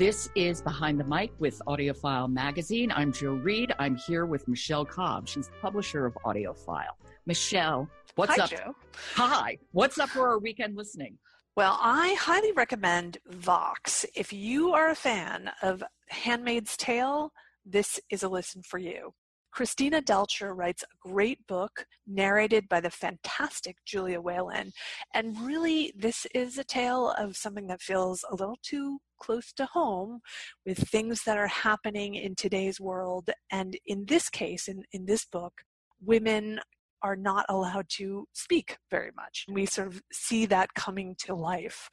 This is Behind the Mic with AudioFile Magazine. I'm Jo Reed. I'm here with Michelle Cobb. She's the publisher of AudioFile. Michelle, what's Hi, up? Jo. Hi. What's up for our weekend listening? Well, I highly recommend Vox. If you are a fan of Handmaid's Tale, this is a listen for you. Christina Dalcher writes a great book narrated by the fantastic Julia Whelan. And really, this is a tale of something that feels a little too close to home with things that are happening in today's world. And in this case, in, in this book, women are not allowed to speak very much. We sort of see that coming to life.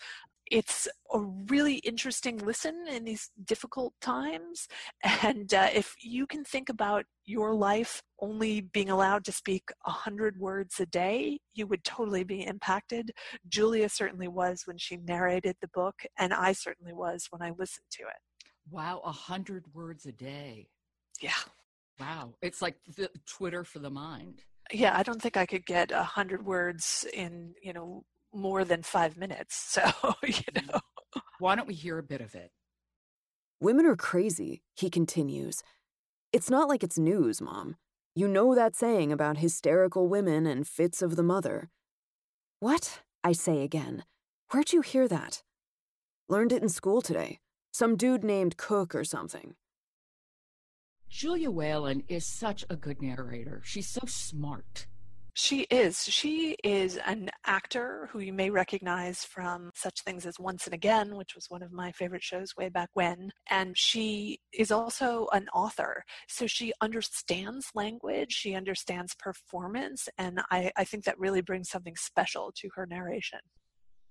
It's a really interesting listen in these difficult times. And uh, if you can think about your life only being allowed to speak 100 words a day, you would totally be impacted. Julia certainly was when she narrated the book, and I certainly was when I listened to it. Wow, a hundred words a day. Yeah. Wow. It's like the Twitter for the mind. Yeah, I don't think I could get a hundred words in, you know, more than five minutes. So, you mm-hmm. know. Why don't we hear a bit of it? Women are crazy, he continues. It's not like it's news, Mom. You know that saying about hysterical women and fits of the mother. What? I say again. Where'd you hear that? Learned it in school today. Some dude named Cook or something. Julia Whelan is such a good narrator. She's so smart. She is. She is an actor who you may recognize from such things as Once and Again, which was one of my favorite shows way back when. And she is also an author. So she understands language, she understands performance, and I, I think that really brings something special to her narration.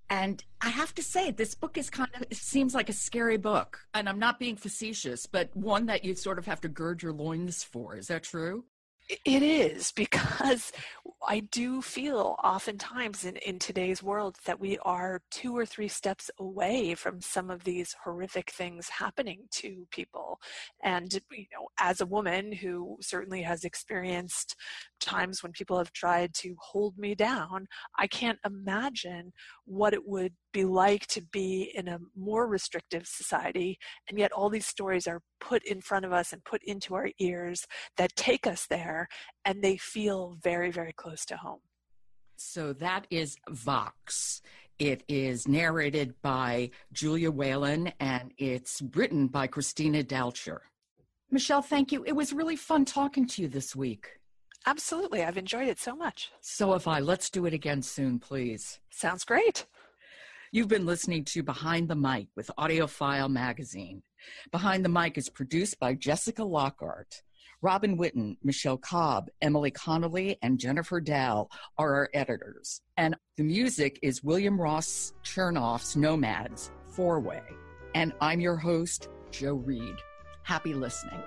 And I have to say, this book is kind of, it seems like a scary book. And I'm not being facetious, but one that you sort of have to gird your loins for. Is that true? It is because I do feel oftentimes in, in today's world that we are two or three steps away from some of these horrific things happening to people. And, you know, as a woman who certainly has experienced times when people have tried to hold me down, I can't imagine what it would be like to be in a more restrictive society. And yet all these stories are put in front of us and put into our ears that take us there and they feel very, very close to home. So that is Vox. It is narrated by Julia Whelan and it's written by Christina Dalcher. Michelle, thank you. It was really fun talking to you this week. Absolutely. I've enjoyed it so much. So have I. Let's do it again soon, please. Sounds great. You've been listening to Behind the Mic with AudioFile Magazine. Behind the Mic is produced by Jessica Lockhart. Robin Whitten, Michelle Cobb, Emily Connolly, and Jennifer Dow are our editors. And the music is William Ross Chernoff's Nomads, Four Way. And I'm your host, Jo Reed. Happy listening.